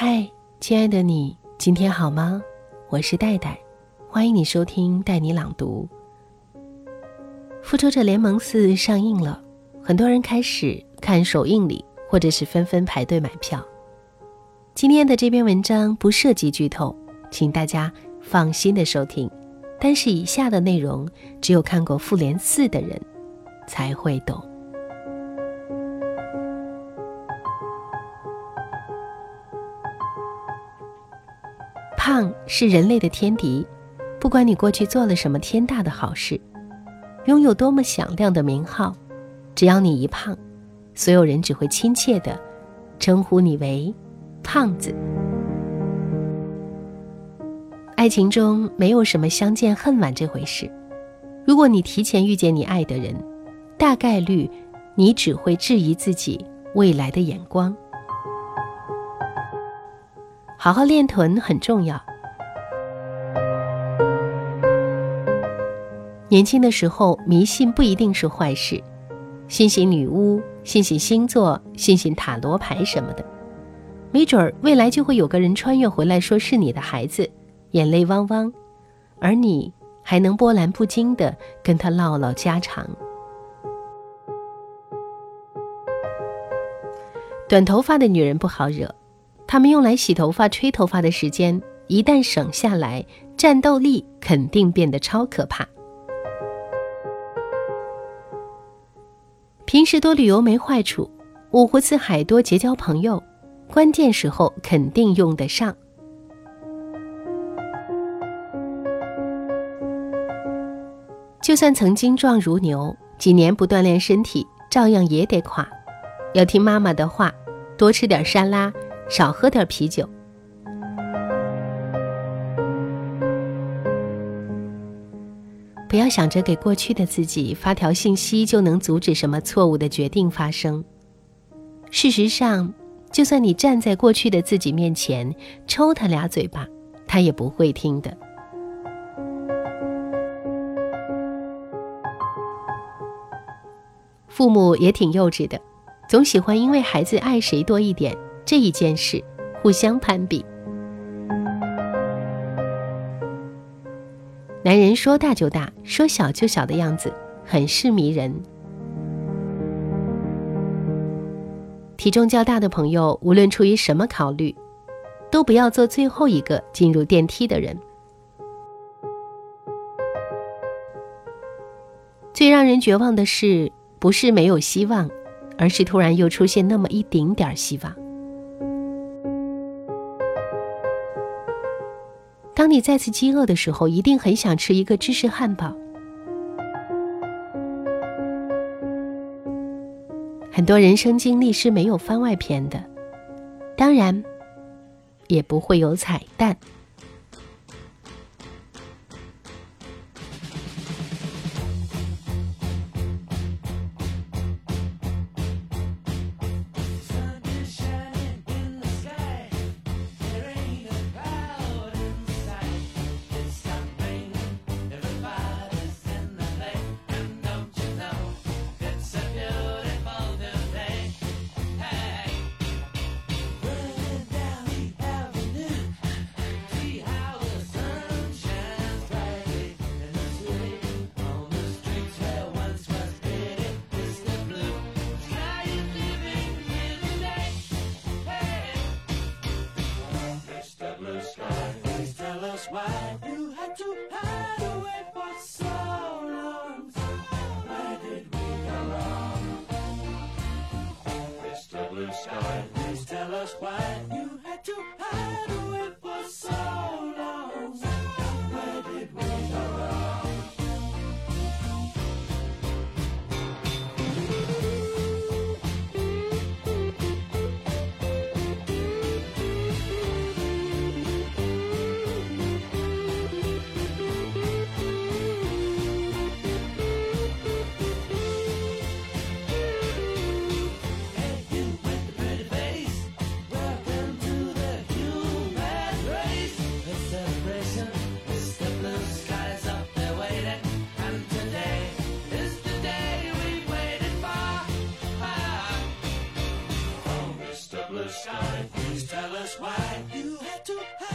嗨，亲爱的你，今天好吗？我是戴戴，欢迎你收听带你朗读。《复仇者联盟四》上映了，很多人开始看首映礼，或者是纷纷排队买票。今天的这篇文章不涉及剧透，请大家放心的收听。但是以下的内容，只有看过《复联四》的人才会懂。是人类的天敌，不管你过去做了什么天大的好事，拥有多么响亮的名号，只要你一胖，所有人只会亲切的称呼你为“胖子”。爱情中没有什么相见恨晚这回事。如果你提前遇见你爱的人，大概率你只会质疑自己未来的眼光。好好练臀很重要。年轻的时候迷信不一定是坏事，信信女巫、信信星座、信信塔罗牌什么的，没准儿未来就会有个人穿越回来说是你的孩子，眼泪汪汪，而你还能波澜不惊的跟他唠唠家常。短头发的女人不好惹。她们用来洗头发、吹头发的时间一旦省下来，战斗力肯定变得超可怕。平时多旅游没坏处，五湖四海多结交朋友，关键时候肯定用得上。就算曾经壮如牛，几年不锻炼身体，照样也得垮。要听妈妈的话，多吃点沙拉。少喝点啤酒。不要想着给过去的自己发条信息就能阻止什么错误的决定发生。事实上，就算你站在过去的自己面前抽他俩嘴巴，他也不会听的。父母也挺幼稚的，总喜欢因为孩子爱谁多一点。这一件事，互相攀比。男人说大就大，说小就小的样子，很是迷人。体重较大的朋友，无论出于什么考虑，都不要做最后一个进入电梯的人。最让人绝望的是，不是没有希望，而是突然又出现那么一丁点儿希望。当你再次饥饿的时候，一定很想吃一个芝士汉堡。很多人生经历是没有番外篇的，当然，也不会有彩蛋。Why you had to hide away for so long? Why did we go wrong? Mr. Blue Sky, please tell us why you had to hide. blue sky. Please tell us why you had to hide.